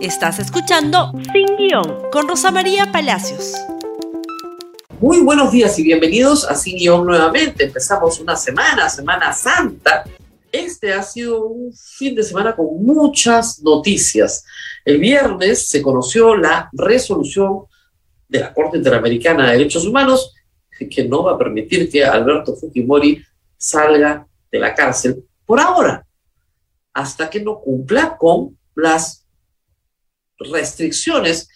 Estás escuchando Sin Guión con Rosa María Palacios. Muy buenos días y bienvenidos a Sin Guión nuevamente. Empezamos una semana, Semana Santa. Este ha sido un fin de semana con muchas noticias. El viernes se conoció la resolución de la Corte Interamericana de Derechos Humanos que no va a permitir que Alberto Fujimori salga de la cárcel por ahora, hasta que no cumpla con las restricciones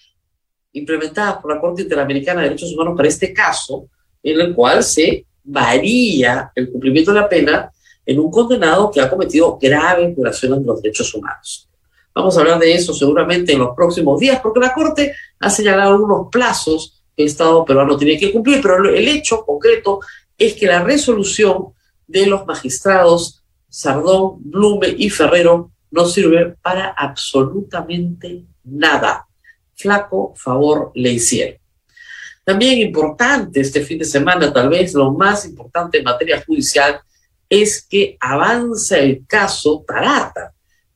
implementadas por la Corte Interamericana de Derechos Humanos para este caso, en el cual se varía el cumplimiento de la pena en un condenado que ha cometido graves violaciones de los derechos humanos. Vamos a hablar de eso seguramente en los próximos días, porque la Corte ha señalado unos plazos que el Estado peruano tiene que cumplir, pero el hecho concreto es que la resolución de los magistrados Sardón, Blume y Ferrero no sirve para absolutamente nada. Flaco favor le hicieron. También importante este fin de semana, tal vez lo más importante en materia judicial, es que avanza el caso Tarata,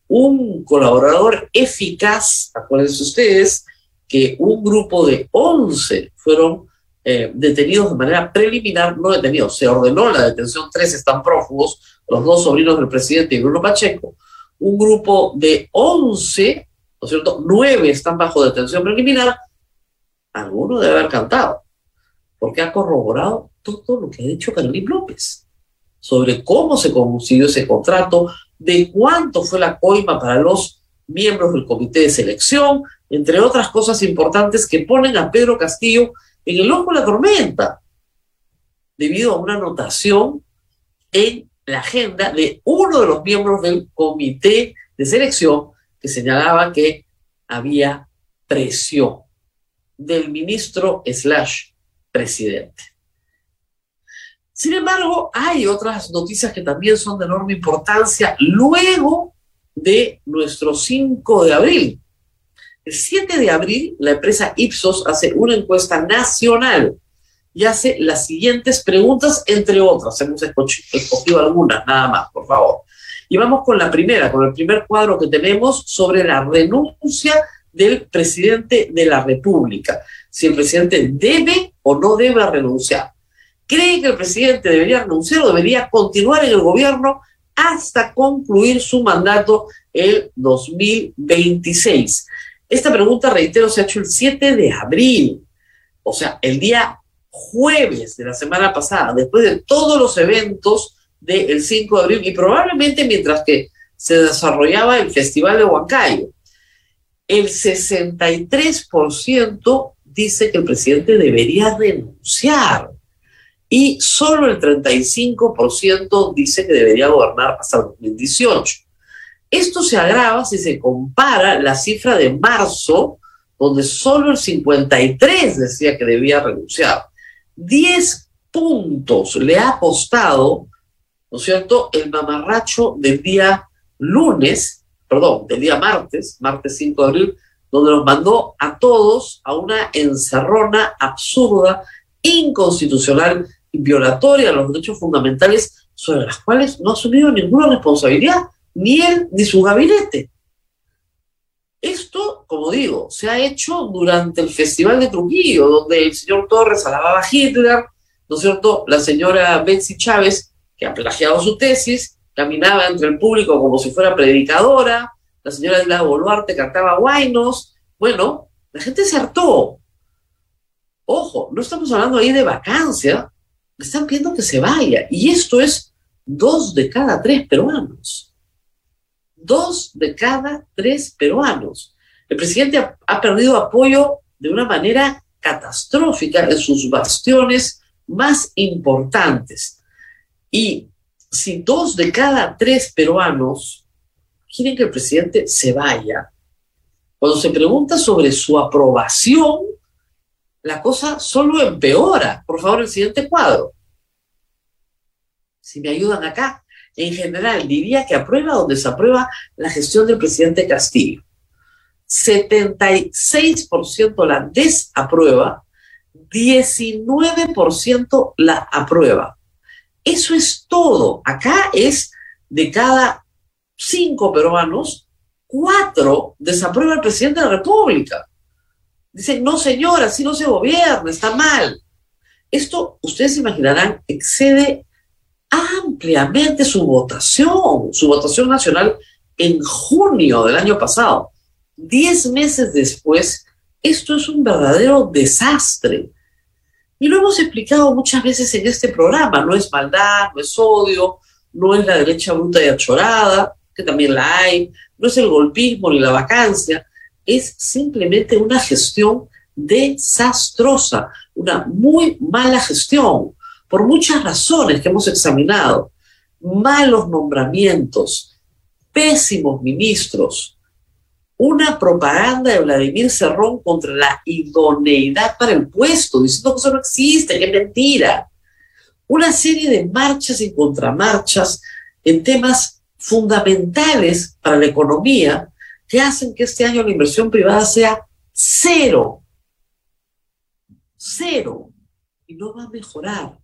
un colaborador eficaz, acuérdense ustedes, que un grupo de 11 fueron eh, detenidos de manera preliminar, no detenidos, se ordenó la detención, tres están prófugos, los dos sobrinos del presidente y Bruno Pacheco, un grupo de 11 ¿no cierto? Nueve están bajo detención preliminar, alguno debe haber cantado, porque ha corroborado todo lo que ha dicho Carolina López sobre cómo se consiguió ese contrato, de cuánto fue la coima para los miembros del comité de selección, entre otras cosas importantes que ponen a Pedro Castillo en el ojo de la tormenta, debido a una anotación en la agenda de uno de los miembros del comité de selección que señalaba que había presión del ministro slash presidente. Sin embargo, hay otras noticias que también son de enorme importancia luego de nuestro 5 de abril. El 7 de abril, la empresa Ipsos hace una encuesta nacional y hace las siguientes preguntas, entre otras. Hemos escogido algunas, nada más, por favor. Y vamos con la primera, con el primer cuadro que tenemos sobre la renuncia del presidente de la República. Si el presidente debe o no debe renunciar. ¿Cree que el presidente debería renunciar o debería continuar en el gobierno hasta concluir su mandato el 2026? Esta pregunta, reitero, se ha hecho el 7 de abril, o sea, el día jueves de la semana pasada, después de todos los eventos del 5 de abril y probablemente mientras que se desarrollaba el Festival de Huancayo. El 63% dice que el presidente debería renunciar y solo el 35% dice que debería gobernar hasta el 2018. Esto se agrava si se compara la cifra de marzo, donde solo el 53 decía que debía renunciar. 10 puntos le ha costado ¿no es cierto?, el mamarracho del día lunes, perdón, del día martes, martes 5 de abril, donde nos mandó a todos a una encerrona absurda, inconstitucional violatoria de los derechos fundamentales sobre las cuales no ha asumido ninguna responsabilidad, ni él ni su gabinete. Esto, como digo, se ha hecho durante el Festival de Trujillo, donde el señor Torres alababa a Hitler, ¿no es cierto? La señora Betsy Chávez que ha plagiado su tesis, caminaba entre el público como si fuera predicadora, la señora Isla Boluarte cantaba guainos, bueno, la gente se hartó. Ojo, no estamos hablando ahí de vacancia, están pidiendo que se vaya, y esto es dos de cada tres peruanos. Dos de cada tres peruanos. El presidente ha, ha perdido apoyo de una manera catastrófica en sus bastiones más importantes. Y si dos de cada tres peruanos quieren que el presidente se vaya, cuando se pregunta sobre su aprobación, la cosa solo empeora. Por favor, el siguiente cuadro. Si me ayudan acá, en general diría que aprueba donde se aprueba la gestión del presidente Castillo. 76% la desaprueba, 19% la aprueba. Eso es todo. Acá es de cada cinco peruanos, cuatro desaprueba al presidente de la República. Dicen, no señora, así no se gobierna, está mal. Esto, ustedes imaginarán, excede ampliamente su votación, su votación nacional en junio del año pasado. Diez meses después, esto es un verdadero desastre. Y lo hemos explicado muchas veces en este programa, no es maldad, no es odio, no es la derecha bruta y achorada, que también la hay, no es el golpismo ni la vacancia, es simplemente una gestión desastrosa, una muy mala gestión, por muchas razones que hemos examinado. Malos nombramientos, pésimos ministros, una propaganda de Vladimir Cerrón contra la idoneidad para el puesto, diciendo que eso no existe, que es mentira. Una serie de marchas y contramarchas en temas fundamentales para la economía que hacen que este año la inversión privada sea cero. Cero. Y no va a mejorar.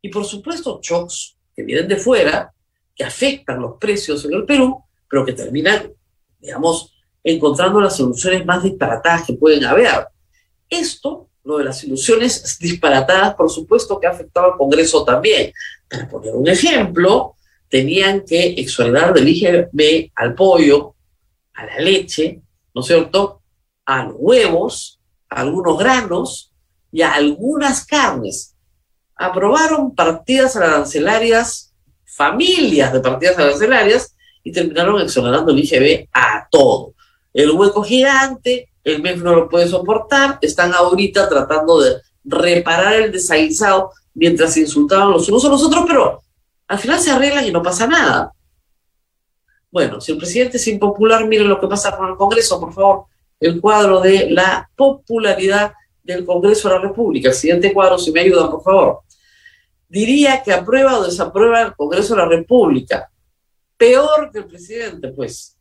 Y por supuesto, shocks que vienen de fuera, que afectan los precios en el Perú, pero que terminan, digamos, encontrando las soluciones más disparatadas que pueden haber. Esto, lo de las soluciones disparatadas, por supuesto que ha afectado al Congreso también. Para poner un ejemplo, tenían que exonerar del IGB al pollo, a la leche, ¿no es cierto? A los huevos, a algunos granos y a algunas carnes. Aprobaron partidas arancelarias, familias de partidas arancelarias, y terminaron exonerando el IGB a todo. El hueco gigante, el MEF no lo puede soportar, están ahorita tratando de reparar el desaguisado mientras insultaban los unos a los otros, pero al final se arreglan y no pasa nada. Bueno, si el presidente es impopular, miren lo que pasa con el Congreso, por favor. El cuadro de la popularidad del Congreso de la República. El siguiente cuadro, si me ayudan, por favor. Diría que aprueba o desaprueba el Congreso de la República. Peor que el presidente, pues.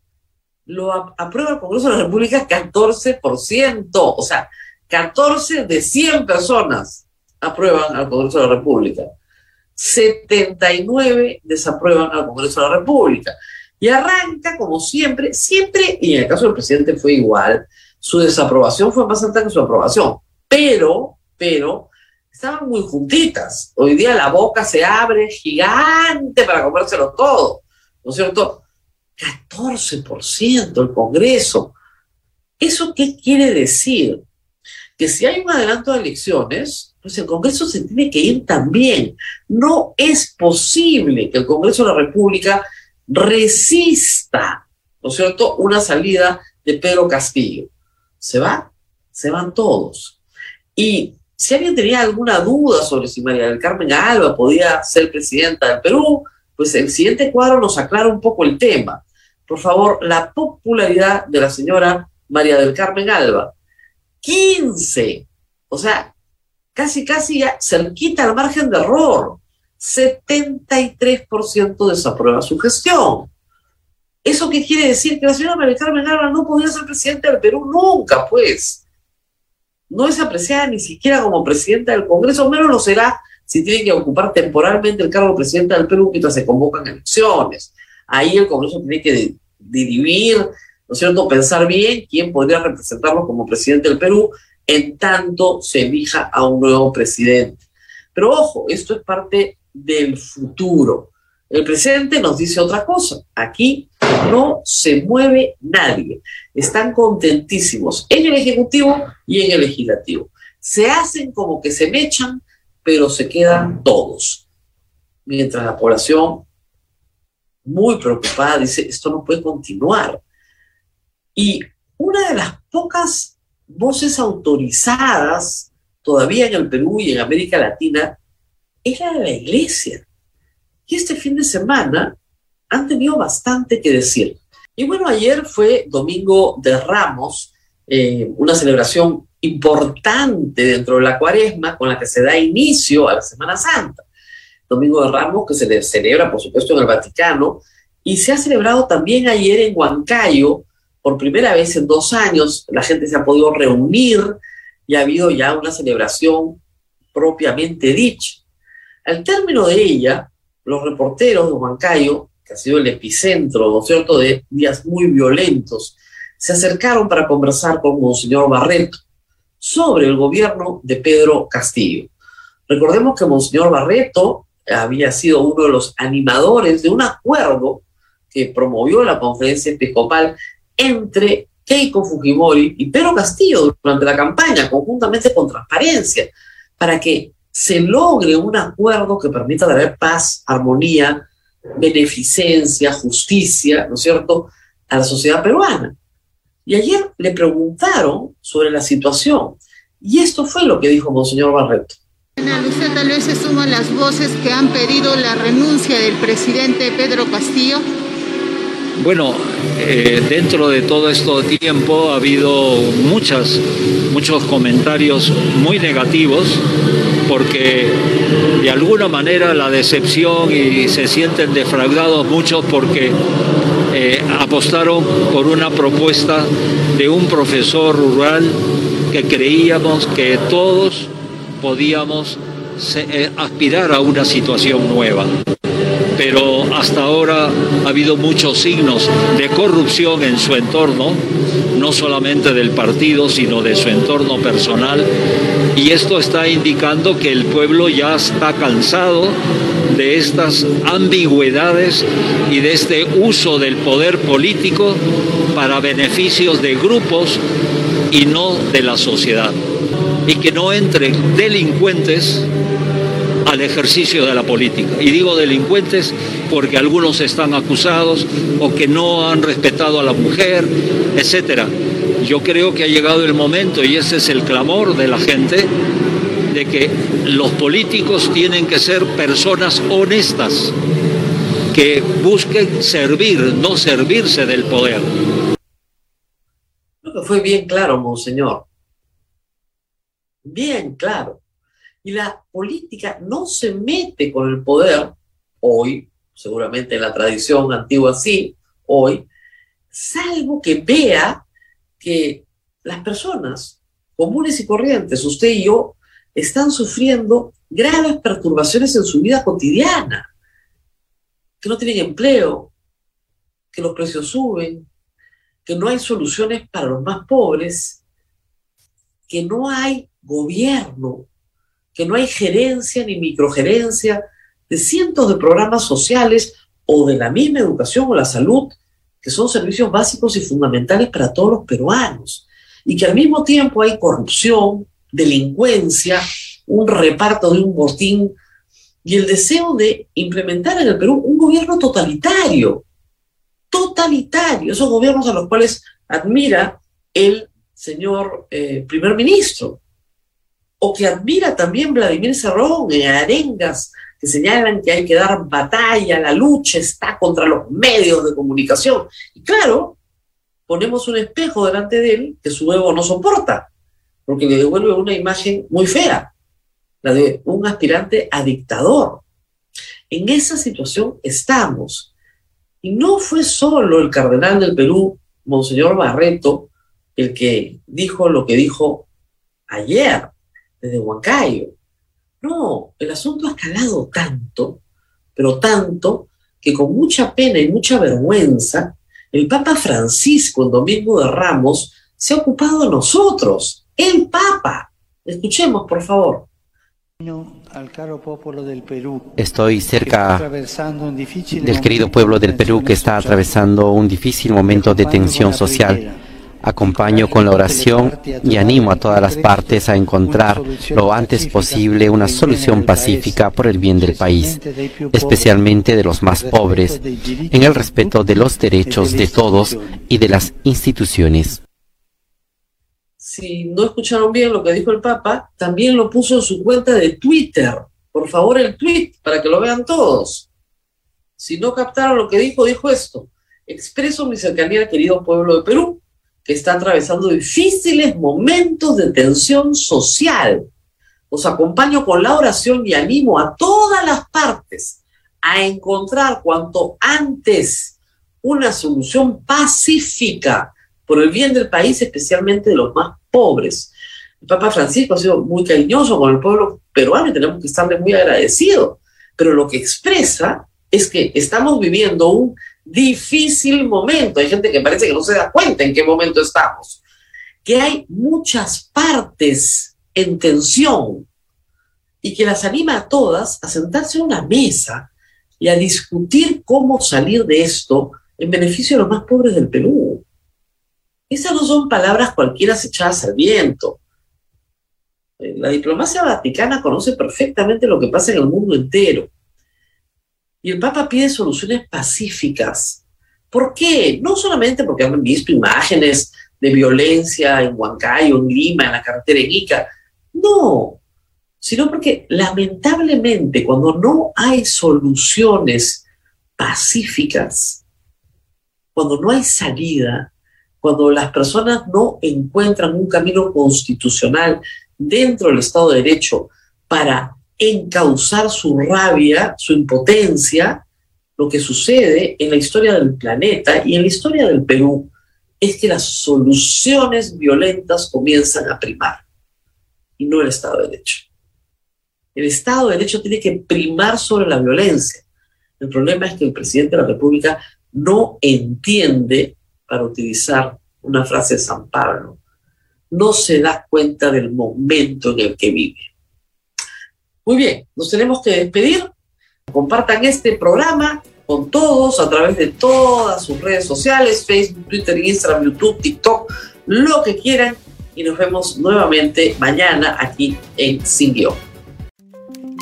Lo aprueba el Congreso de la República 14%. O sea, 14 de 100 personas aprueban al Congreso de la República. 79 desaprueban al Congreso de la República. Y arranca, como siempre, siempre, y en el caso del presidente fue igual, su desaprobación fue más alta que su aprobación. Pero, pero, estaban muy juntitas. Hoy día la boca se abre gigante para comérselo todo. ¿No es cierto? 14% el Congreso. ¿Eso qué quiere decir? Que si hay un adelanto de elecciones, pues el Congreso se tiene que ir también. No es posible que el Congreso de la República resista, ¿no es cierto?, una salida de Pedro Castillo. ¿Se va? Se van todos. Y si alguien tenía alguna duda sobre si María del Carmen Alba podía ser presidenta del Perú, pues el siguiente cuadro nos aclara un poco el tema. Por favor, la popularidad de la señora María del Carmen Alba. 15, o sea, casi, casi ya cerquita al margen de error. 73% desaprueba su gestión. ¿Eso qué quiere decir? Que la señora María Carmen Alba no podía ser presidenta del Perú nunca, pues. No es apreciada ni siquiera como presidenta del Congreso, menos lo será si tiene que ocupar temporalmente el cargo de presidenta del Perú mientras se convocan elecciones. Ahí el Congreso tiene que dirimir, ¿no es cierto?, pensar bien quién podría representarlo como presidente del Perú en tanto se elija a un nuevo presidente. Pero ojo, esto es parte del futuro. El presente nos dice otra cosa. Aquí no se mueve nadie. Están contentísimos en el Ejecutivo y en el Legislativo. Se hacen como que se mechan, pero se quedan todos. Mientras la población, muy preocupada, dice, esto no puede continuar. Y una de las pocas voces autorizadas todavía en el Perú y en América Latina era la iglesia. Y este fin de semana han tenido bastante que decir. Y bueno, ayer fue Domingo de Ramos, eh, una celebración importante dentro de la cuaresma con la que se da inicio a la Semana Santa. Domingo de Ramos que se celebra, por supuesto, en el Vaticano y se ha celebrado también ayer en Huancayo, por primera vez en dos años. La gente se ha podido reunir y ha habido ya una celebración propiamente dicha. Al término de ella, los reporteros de Huancayo que ha sido el epicentro, ¿no es cierto?, de días muy violentos, se acercaron para conversar con Monseñor Barreto sobre el gobierno de Pedro Castillo. Recordemos que Monseñor Barreto había sido uno de los animadores de un acuerdo que promovió la conferencia episcopal entre Keiko Fujimori y Pedro Castillo durante la campaña, conjuntamente con transparencia, para que se logre un acuerdo que permita traer paz, armonía, beneficencia, justicia, ¿no es cierto?, a la sociedad peruana. Y ayer le preguntaron sobre la situación, y esto fue lo que dijo Monseñor Barreto. Usted tal vez se suman las voces que han pedido la renuncia del presidente Pedro Castillo. Bueno, eh, dentro de todo este tiempo ha habido muchas, muchos comentarios muy negativos porque de alguna manera la decepción y se sienten defraudados muchos porque eh, apostaron por una propuesta de un profesor rural que creíamos que todos podíamos eh, aspirar a una situación nueva pero hasta ahora ha habido muchos signos de corrupción en su entorno, no solamente del partido, sino de su entorno personal, y esto está indicando que el pueblo ya está cansado de estas ambigüedades y de este uso del poder político para beneficios de grupos y no de la sociedad. Y que no entren delincuentes al ejercicio de la política. Y digo delincuentes porque algunos están acusados o que no han respetado a la mujer, etcétera. Yo creo que ha llegado el momento, y ese es el clamor de la gente, de que los políticos tienen que ser personas honestas, que busquen servir, no servirse del poder. Fue bien claro, monseñor. Bien claro. Y la política no se mete con el poder hoy, seguramente en la tradición antigua sí, hoy, salvo que vea que las personas comunes y corrientes, usted y yo, están sufriendo graves perturbaciones en su vida cotidiana, que no tienen empleo, que los precios suben, que no hay soluciones para los más pobres, que no hay gobierno que no hay gerencia ni microgerencia de cientos de programas sociales o de la misma educación o la salud, que son servicios básicos y fundamentales para todos los peruanos, y que al mismo tiempo hay corrupción, delincuencia, un reparto de un botín y el deseo de implementar en el Perú un gobierno totalitario, totalitario, esos gobiernos a los cuales admira el señor eh, primer ministro o que admira también Vladimir Cerrón en arengas que señalan que hay que dar batalla, la lucha está contra los medios de comunicación. Y claro, ponemos un espejo delante de él que su ego no soporta, porque le devuelve una imagen muy fea, la de un aspirante a dictador. En esa situación estamos. Y no fue solo el cardenal del Perú, Monseñor Barreto, el que dijo lo que dijo ayer desde Huancayo. No, el asunto ha escalado tanto, pero tanto, que con mucha pena y mucha vergüenza, el Papa Francisco, el domingo de Ramos, se ha ocupado de nosotros, el Papa. Escuchemos, por favor. Estoy cerca del querido pueblo del Perú que está atravesando un difícil momento de tensión social Acompaño con la oración y animo a todas las partes a encontrar lo antes posible una solución pacífica por el bien del país, especialmente de los más pobres, en el respeto de los derechos de todos y de las instituciones. Si no escucharon bien lo que dijo el Papa, también lo puso en su cuenta de Twitter. Por favor, el tweet, para que lo vean todos. Si no captaron lo que dijo, dijo esto. Expreso mi cercanía al querido pueblo de Perú que está atravesando difíciles momentos de tensión social. Os acompaño con la oración y animo a todas las partes a encontrar cuanto antes una solución pacífica por el bien del país, especialmente de los más pobres. El Papa Francisco ha sido muy cariñoso con el pueblo peruano y tenemos que estarle muy agradecidos, pero lo que expresa es que estamos viviendo un difícil momento. Hay gente que parece que no se da cuenta en qué momento estamos. Que hay muchas partes en tensión y que las anima a todas a sentarse a una mesa y a discutir cómo salir de esto en beneficio de los más pobres del Perú. Esas no son palabras cualquiera echadas al viento. Eh, la diplomacia vaticana conoce perfectamente lo que pasa en el mundo entero. Y el Papa pide soluciones pacíficas. ¿Por qué? No solamente porque han visto imágenes de violencia en Huancayo, en Lima, en la carretera en Ica. No, sino porque lamentablemente cuando no hay soluciones pacíficas, cuando no hay salida, cuando las personas no encuentran un camino constitucional dentro del Estado de Derecho para encauzar su rabia, su impotencia, lo que sucede en la historia del planeta y en la historia del Perú es que las soluciones violentas comienzan a primar y no el Estado de Derecho. El Estado de Derecho tiene que primar sobre la violencia. El problema es que el presidente de la República no entiende, para utilizar una frase de San Pablo, no se da cuenta del momento en el que vive. Muy bien, nos tenemos que despedir. Compartan este programa con todos a través de todas sus redes sociales, Facebook, Twitter, Instagram, YouTube, TikTok, lo que quieran. Y nos vemos nuevamente mañana aquí en Sin Guión.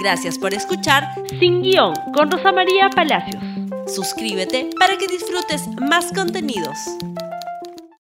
Gracias por escuchar Sin Guión con Rosa María Palacios. Suscríbete para que disfrutes más contenidos.